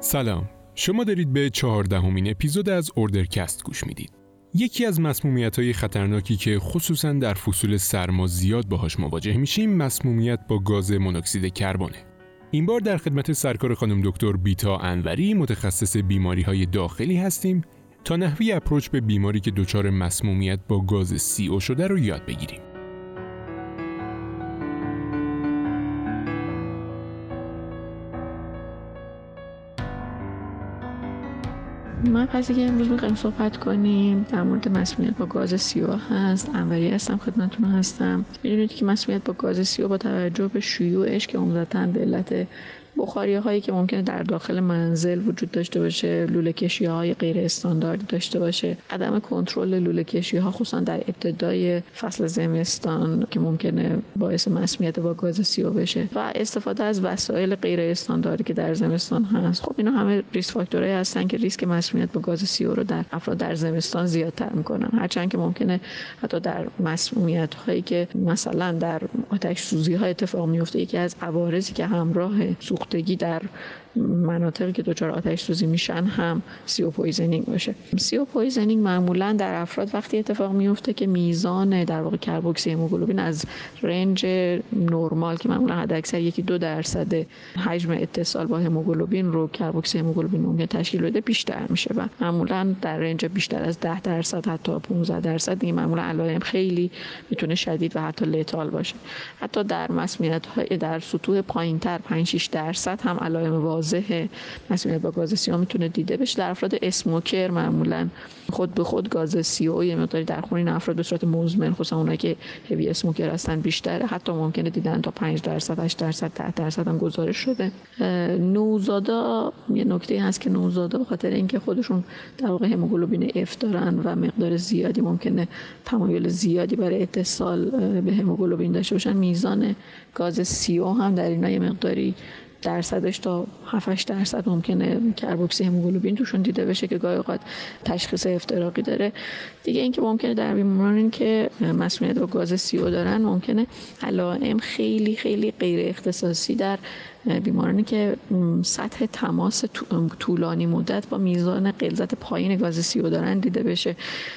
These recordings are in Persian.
سلام. شما دارید به چهاردهمین اپیزود از اوردرکست گوش می‌دید. یکی از مسمومیت های خطرناکی که خصوصا در فصول سرما زیاد باهاش مواجه میشیم مسمومیت با گاز مونوکسید کربونه این بار در خدمت سرکار خانم دکتر بیتا انوری متخصص بیماری های داخلی هستیم تا نحوی اپروچ به بیماری که دچار مسمومیت با گاز سی او شده رو یاد بگیریم. ما پس که امروز می‌خوایم صحبت کنیم در مورد مسمومیت با گاز CO هست. انوری هستم خدمتتون هستم. می‌دونید که مسمومیت با گاز CO با توجه به شیوعش که عمدتا به علت بخاری هایی که ممکنه در داخل منزل وجود داشته باشه لوله کشی های غیر استانداردی داشته باشه. عدم کنترل لوله کشی ها خصوصا در ابتدای فصل زمستان که ممکنه باعث مسمومیت با گاز CO بشه و استفاده از وسایل غیر استانداردی که در زمستان هست. خب اینا همه risk factor هایی هستن که ریسک مسمومیت با گاز CO رو در افراد در زمستان زیادتر می‌کنن. هرچند که ممکنه حتی در مسمومیت هایی که مثلا در آتش سوزی ها اتفاق میفته یکی از عوارضی که همراه سوخت سوختگی در مناطقی که دچار آتش سوزی میشن هم CO poisoning باشه. CO poisoning معمولا در افراد وقتی اتفاق میفته که میزان در واقع کربوکسی هموگلوبین از range نرمال که معمولا حد اکثر یکی دو درصد حجم اتصال با هموگلوبین رو کربوکسی هموگلوبین ممکن تشکیل بده بیشتر میشه و معمولا در range بیشتر از 10 درصد حتی 15 درصد این معمولا علائم خیلی می‌تونه شدید و حتی لتال باشه. حتی در مسئولیت های در سطوح پایینتر 5 6 درصد هم علائم واضح مسئولیت با گاز سیاه می‌تونه دیده بشه. در افراد اسموکر معمولا خود به خود گاز سیاه یه مقداری در خون این افراد به صورت مزمن خصوصا اونایی که هوی اسموکر هستن بیشتره. حتی ممکنه دیدن تا 5 درصد 8 درصد 10 درصد هم گزارش شده. نوزادا یه نکته هست که نوزادا به خاطر اینکه خودشون در واقع هموگلوبین F دارن و مقدار زیادی ممکنه تمایل زیادی برای اتصال به هموگلوبین داشته باشن میزان گاز CO هم در اینا یه مقداری درصدش تا 7 درصد ممکنه کربوکسی هموگلوبین توشون دیده بشه که گاهی اوقات تشخیص افتراقی داره. دیگه اینکه ممکنه در بیمارانی که مسمومیت با گاز CO دارن ممکنه علائم خیلی خیلی غیر اختصاصی در بیمارانی که سطح تماس طولانی مدت با میزان غلظت پایین گاز CO دارن دیده بشه.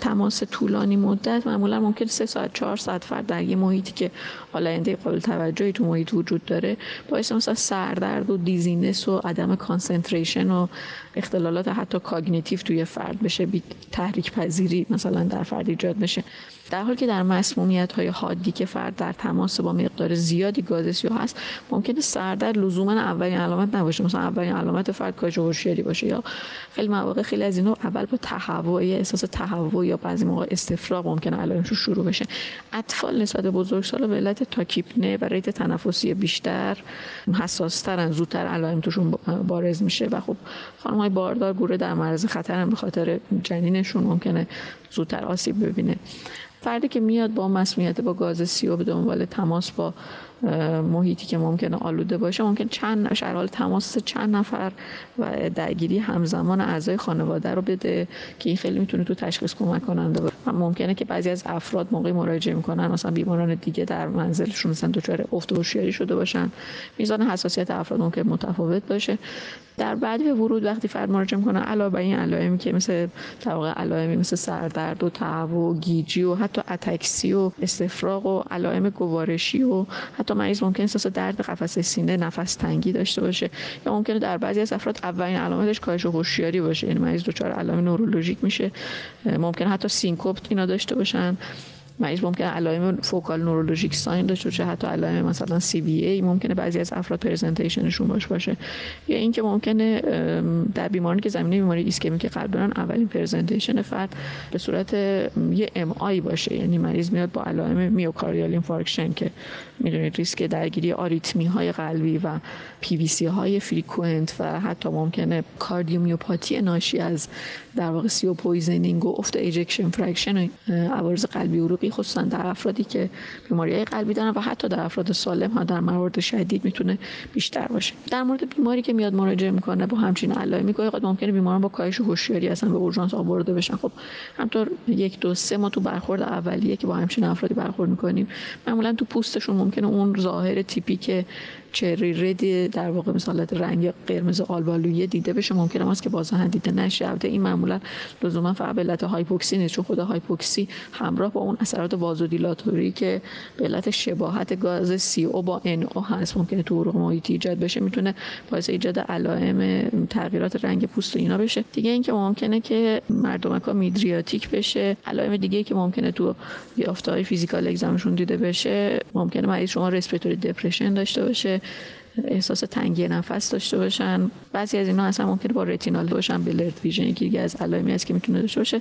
تماس طولانی مدت معمولا ممکن سه ساعت چهار ساعت فرد در یه محیطی که حالا قابل توجهی تو محیط وجود داره باعث مثلا سردرد و dizziness و عدم concentration و اختلالات حتی cognitive توی فرد بشه بی تحریک پذیری مثلا در فرد ایجاد بشه. در حالی که در مسمومیت های حادی که فرد در تماس با مقدار زیادی گاز CO هست ممکنه سردرد لزوما اولین علامت نباشه. مثلا اولین علامت فرد کاهش هوشیاری باشه یا خیلی مواقع خیلی از اینا اول با تهوع احساس تهوع یا بعضی موقع استفراغ ممکنه علائمش شروع بشه. اطفال نسبت به بزرگسال به علت tachypnea و rate تنفسی بیشتر حساسترن زودتر علائم توشون بارز میشه و خب خانم های باردار گروه در معرض خطرن به خاطر جنینشون ممکنه زودتر آسیب ببینه. فردی که میاد با مسمومیت با گاز CO به دنبال تماس با محیطی که ممکنه آلوده باشه ممکن چند در حال تماس چند نفر و درگیری همزمان اعضای خانواده رو بده که این خیلی می‌تونه تو تشخیص کمک کننده باشه. ممکنه که بعضی از افراد موقعی مراجعه می‌کنن مثلا بیماران دیگه در منزلشون مثلا دچار افت هوشیاری شده باشن. میزان حساسیت افراد ممکن متفاوت باشه. در بعدی ورود وقتی فرد مراجعه می‌کنه علاوه بر این علائمی که مثل واقع علائمی مثل سردرد و تهوع و گیجی و حتی اتکسی و استفراغ و علائم گوارشی و حتی مریض ممکن احساس درد قفسه سینه نفس تنگی داشته باشه یا ممکنه در بعضی از افراد اولین علامتش کاهش هوشیاری باشه یعنی مریض دچار علائم نورولوژیک میشه. ممکن حتی syncope اینا داشته باشن. مریض ممکنه علائم focal neurologic sign داشته باشه حتی علائم مثلا CVA ممکنه بعضی از افراد presentation شون باش باشه. یا اینکه ممکنه در بیمارانی که زمینه بیماری ایسکمیک قلب دارن اولین presentation فرد به صورت یه MI باشه. یعنی مریض میاد با علائم myocardial infarction که می‌دونید ریسک درگیری آریتمی های قلبی و پی وی سی های frequent و حتی ممکنه کاردیومیوپاتی ناشی از در واقع CO poisoning و افت ejection fraction عوارض قلبی عروقی خصوصا در افرادی که بیماری قلبی دارن و حتی در افراد سالم ها در موارد شدید می‌تونه بیشتر باشه. در مورد بیماری که میاد مراجعه می‌کنه با همچین علائمی گاهی ممکنه بیماران با کاهش هوشیاری اصلا به اورژانس آورده بشن. خب همطور یک دو سه ما تو برخورد اولیه که با همچین افرادی برخورد می‌کنیم معمولا تو پوستشون ممکنه اون ظاهر تیپی که چری ردی در واقع مثلا رنگ قرمز آلبالویه دیده بشه ممکنه است که بازها دیده نشه. این معمولا لزوما فقط به هایپوکسی نیست چون خود هایپوکسی همراه با اون اثرات وازودیلاتوری که به علت شباهت گاز سی او با او هست ممکنه تو عروق محیطی ایجاد بشه می‌تونه باعث ایجاد علائم تغییرات رنگ پوست و اینا بشه. دیگه اینکه ممکنه که مردمک میدریاتیک بشه علائم دیگه که ممکنه تو یافته‌های physical exam شون دیده بشه ممکنه مریض شما respiratory depression داشته باشه. احساس تنگی نفس داشته باشن. بعضی از اینا اصلا ممکنه با رتینال باشن blurred vision یکی از علائمی است که می‌تونه داشته باشه.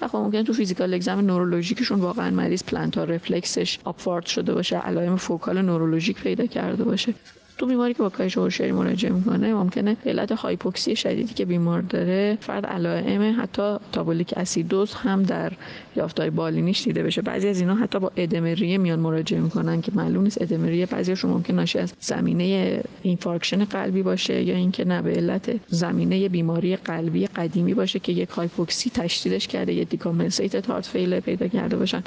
و خب ممکنه تو physical exam نورولوژیکشون واقعا مریض plantar reflex ش upward شده باشه علائم فوکال نورولوژیک پیدا کرده باشه. تو بیماری که با کاهش هوشیاری مراجعه می‌کنه ممکنه به علت هایپوکسی شدیدی که بیمار داره فرد علائم حتی metabolic اسیدوز هم در یافته‌های بالینیش دیده بشه. بعضی از اینا حتی با ادم ریه میان مراجعه می‌کنن که معلوم نیست ادم ریه بعضیشون ممکن ناشی از زمینه infarction قلبی باشه یا اینکه نه به علت زمینه بیماری قلبی قدیمی باشه که یک هایپوکسی تشدیدش کرده یه decompensated heart failure پیدا کرده باشن.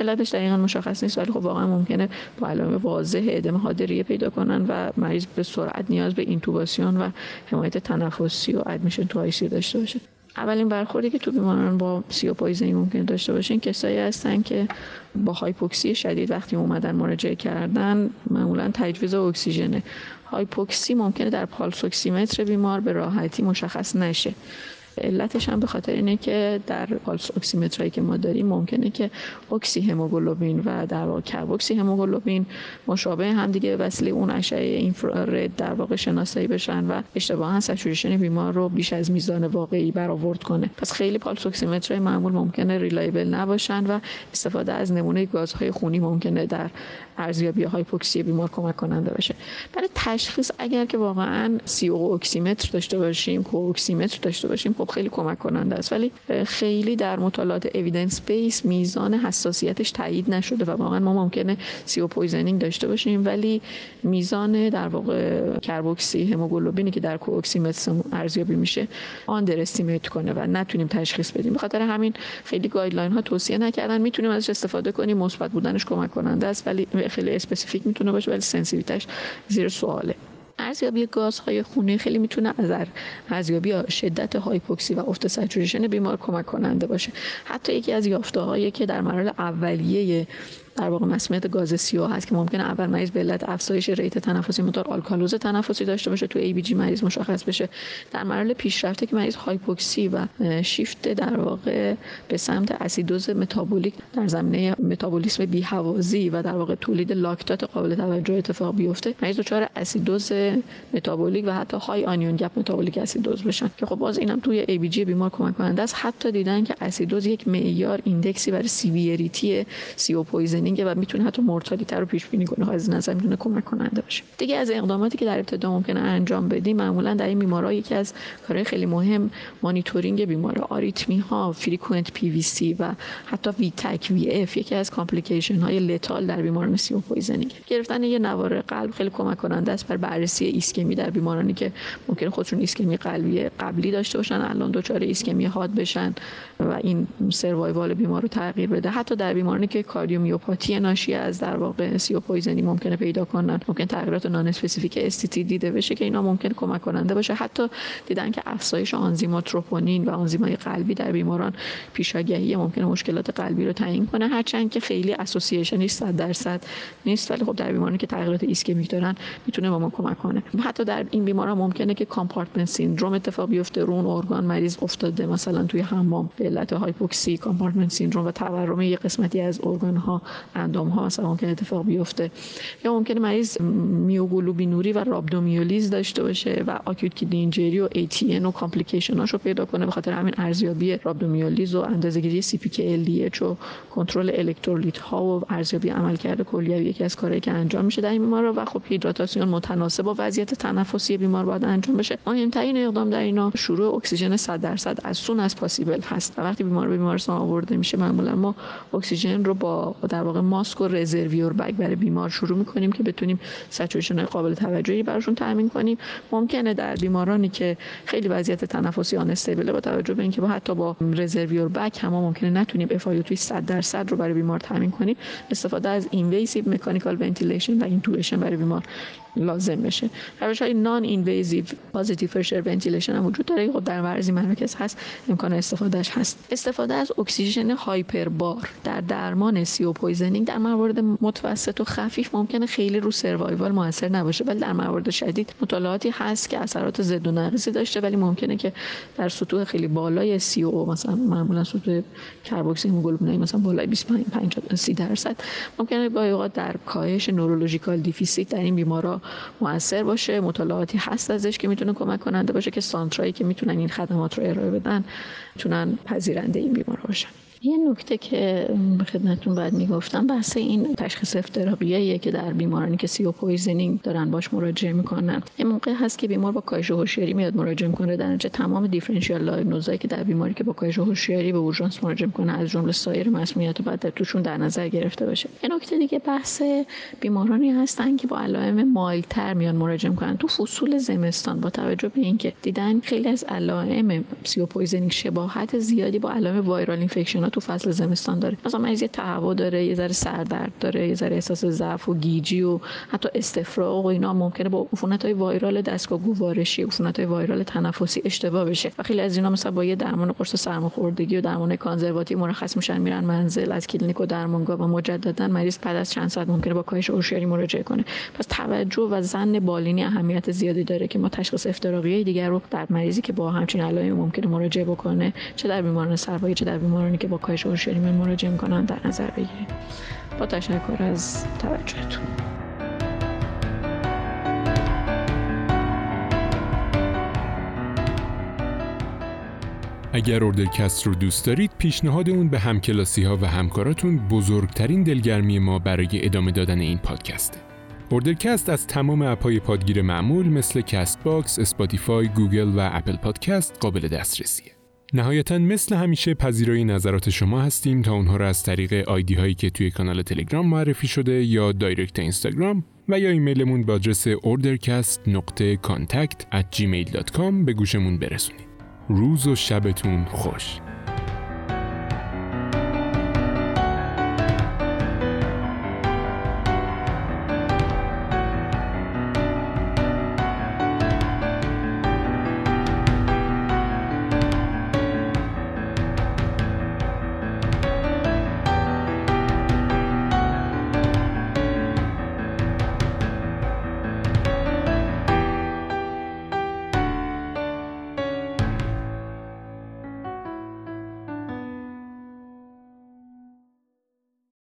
علتش دقیقا مشخص نیست ولی خب واقعا ممکنه با علائم واضح ادم حاد ریه پیدا کنن و مریض به سرعت نیاز به اینتوباسیون و حمایت تنفسی و admission تو ICU داشته باشه. اولین برخوردی که تو بیماران با CO poisoning ممکن داشته باشین کسایی هستن که با هایپوکسی شدید وقتی اومدن مراجعه کردن معمولا تجویز اکسیژنه. هایپوکسی ممکنه در pulse oximeter بیمار به راحتی مشخص نشه. علتش هم به خاطر اینه که در pulse oximeter ایی که ما داریم ممکنه که اکسی هموگلوبین و در واقع کربوکسی هموگلوبین مشابه هم دیگه وسیله اون اشعه infrared در واقع شناسایی بشن و اشتباها saturation بیمار رو بیش از میزان واقعی برآورد کنه. پس خیلی pulse oximeter ای معمول ممکنه reliable نباشن و استفاده از نمونه گازهای خونی ممکنه در ارزیابی هایپوکسی بیمار کمک کننده باشه. برای تشخیص اگر که واقعا CO oximeter داشته باشیم co-oximeter داشته باشیم خب خیلی کمک کننده است. ولی خیلی در مطالعات evidence based میزان حساسیتش تایید نشده و واقعا ما ممکنه CO poisoning داشته باشیم. ولی میزان در واقع کربوکسی هموگلوبینی که در co-oximeter ارزیابی میشه underestimate کنه و نتونیم تشخیص بدیم. به خاطر همین خیلی guideline ها توصیه نکردن می‌تونیم ازش استفاده کنیم. مثبت بودنش کمک کننده است. ولی خیلی specific می‌تونه باشه. ولی sensitivity ش زیر سواله. ارزیابی گازهای خونی خیلی می‌تونه از ارزیابی شدت هایپوکسی و افت saturation بیمار کمک کننده باشه. حتی یکی از یافته هایی که در مراحل اولیه در واقع مسمومیت گاز CO هست که ممکنه اول مریض به علت افزایش rate تنفسی مقدار آلکالوز تنفسی داشته باشه تو ABG مریض مشخص بشه. در مراحل پیشرفته که مریض هایپوکسی و شیفت در واقع به سمت اسیدوز متابولیک در زمینه متابولیسم بی هوازی و در واقع تولید لاکتات قابل توجه اتفاق بیفته مریض دچار اسیدوز متابولیک و حتی high anion gap metabolic acidosis بشن که خب باز اینم توی ABG بیمار کمک کننده است. حتی دیدن که اسیدوز یک معیار index ی برای severity CO poisoning و می‌تونه حتی mortality رو پیش بینی کنه از نظر می‌تونه کمک کننده باشه. دیگه از اقداماتی که در ابتدا ممکنه انجام بدیم معمولا در این بیمارا یکی از کارهای خیلی مهم مانیتورینگ بیمار آریتمی ها frequent PVC و حتی V-tach VF یکی از complication های lethal در بیماران CO poisoning. گرفتن یه نوار قلب خیلی کمک کننده است برای بررسی ایسکمی در بیمارانی که ممکن خودشون ایسکمی قلبی قبلی داشته باشن الان دچار ایسکمی حاد بشن و این survival بیمار رو تغییر بده. حتی در بیمارانی که کاردیومیوپاتی ناشی از در واقع CO poisoning ممکنه پیدا کنن ممکن تغییرات nonspecific ST-T دیده بشه که اینا ممکن کمک کننده باشه. حتی دیدن که افزایش آنزیم تروپونین و آنزیمای قلبی در بیماران پیش‌آگهی ممکن مشکلات قلبی رو تعیین کنه. هرچند که خیلی اسوسییشنش 100 درصد نیست ولی خب در بیمارانی که تغییرات ایسکمیک دارن می‌تونه با ما کمک کنه. حتی در این بیماران ممکنه که compartment syndrome اتفاق بیفته روی ارگان مریض افتاده مثلا توی حمام به علت هایپوکسی compartment syndrome و تورم یه قسمتی از ارگان ها اندام ها مثلا ممکن اتفاق بیفته. یا ممکنه مریض میوگلوبینوری و رابدومیولیز داشته باشه و acute kidney injury و ATN و complication اش رو پیدا کنه به خاطر همین ارزیابی رابدومیولیز و اندازه‌گیری CPK LDH و کنترل الکترولیت ها و ارزیابی عملکرد کلیوی یکی از کارهایی که انجام میشه در این بیمار و خب هیدراتاسیون متناسب با وضعیت تنفسی بیمار باید انجام بشه. مهمترین اقدام در اینا شروع اکسیژن 100 درصد as soon as possible هست. و وقتی بیمار به بیمارستان آورده میشه معمولا ما اکسیژن رو با در واقع ماسک و reservoir bag برای بیمار شروع می‌کنیم که بتونیم saturation قابل توجهی براشون تامین کنیم. ممکنه در بیمارانی که خیلی وضعیت تنفسی unstable با توجه به اینکه با حتی با reservoir bag هم ممکنه نتونیم توی 100 درصد رو برای بیمار تامین کنیم استفاده از invasive mechanical ventilation و intubation برای بیمار لازم بشه. روش های non-invasive positive pressure ventilation هم وجود داره. خب در بعضی مراکز هست امکان استفادهش هست. استفاده از اکسیژن هایپربار در درمان CO poisoning در موارد متوسط و خفیف ممکنه خیلی رو survival موثر نباشه ولی در موارد شدید مطالعاتی هست که اثرات ضد و نقیصی داشته ولی ممکنه که در سطوح خیلی بالای CO مثلا معمولا سطوح carboxyhemoglobin مثلا بالای 25 50 30 درصد. ممکنه گاهی اوقات در کاهش neurological deficit در این بیمارا موثر باشه مطالعاتی هست ازش که می‌تونه کمک کننده باشه که سانترایی که می‌تونن این خدمات رو ارائه بدن می‌تونن پذیرنده این بیمار باشن. یه نکته که خدمتتون بعد می‌گفتم بحث این تشخیص افتراقیه که در بیمارانی که CO poisoning دارن باش مراجعه می‌کنن. یه موقع هست که بیمار با کاهش هوشیاری میاد مراجعه می‌کنه در نتیجه تمام differential diagnosis ایی که در بیماری که با کاهش هوشیاری به اورژانس مراجعه می‌کنه از جمله سایر مسمومیت بعد در توشون در نظر گرفته باشه. یه نکته دیگه بحث بیمارانی هستن که با علائم mild تر میان مراجعه می‌کنن. تو فصول زمستان با توجه به اینکه دیدن خیلی از علائم CO poisoning شباهت زیادی با علائم viral infection تو فصل زمستان داره. مثلا مریض یه تهوع داره یه ذره سردرد داره یه ذره احساس ضعف و گیجی و حتی استفراغ و اینا ممکنه با عفونت های viral دستگاه گوارشی عفونت های viral تنفسی اشتباه بشه. و خیلی از اینا مثلا با یه درمان قرص سرماخوردگی و درمان conservative مرخص میشن میرن منزل از کلینیک و درمانگاه و مجددا مریض بعد از چند ساعت ممکنه با کاهش هوشیاری مراجعه کنه. پس توجه و زن بالینی اهمیت زیادی داره که ما تشخیص افتراقی دیگر رو در مریضی که با همچین علائمی ممکنه مراجعه بکنه چه در بیماران سربایی چه در بیمارانی که با کاهش هوشیاری مراجعه می‌کنن در نظر بگیریم با تشکر از توجهتون اگر اردرکست رو دوست دارید پیشنهاد اون به همکلاسی ها و همکاراتون بزرگترین دلگرمی ما برای ادامه دادن این پادکسته. Ordercast از تمام اپ‌های پادگیر معمول مثل Castbox، Spotify، Google و Apple Podcast قابل دسترسیه. نهایتا مثل همیشه پذیرای نظرات شما هستیم تا اونها را از طریق آیدی هایی که توی کانال تلگرام معرفی شده یا دایرکت اینستاگرام و یا ایمیلمون با آدرس ordercast.contact at gmail.com به گوشمون برسونید. روز و شبتون خوش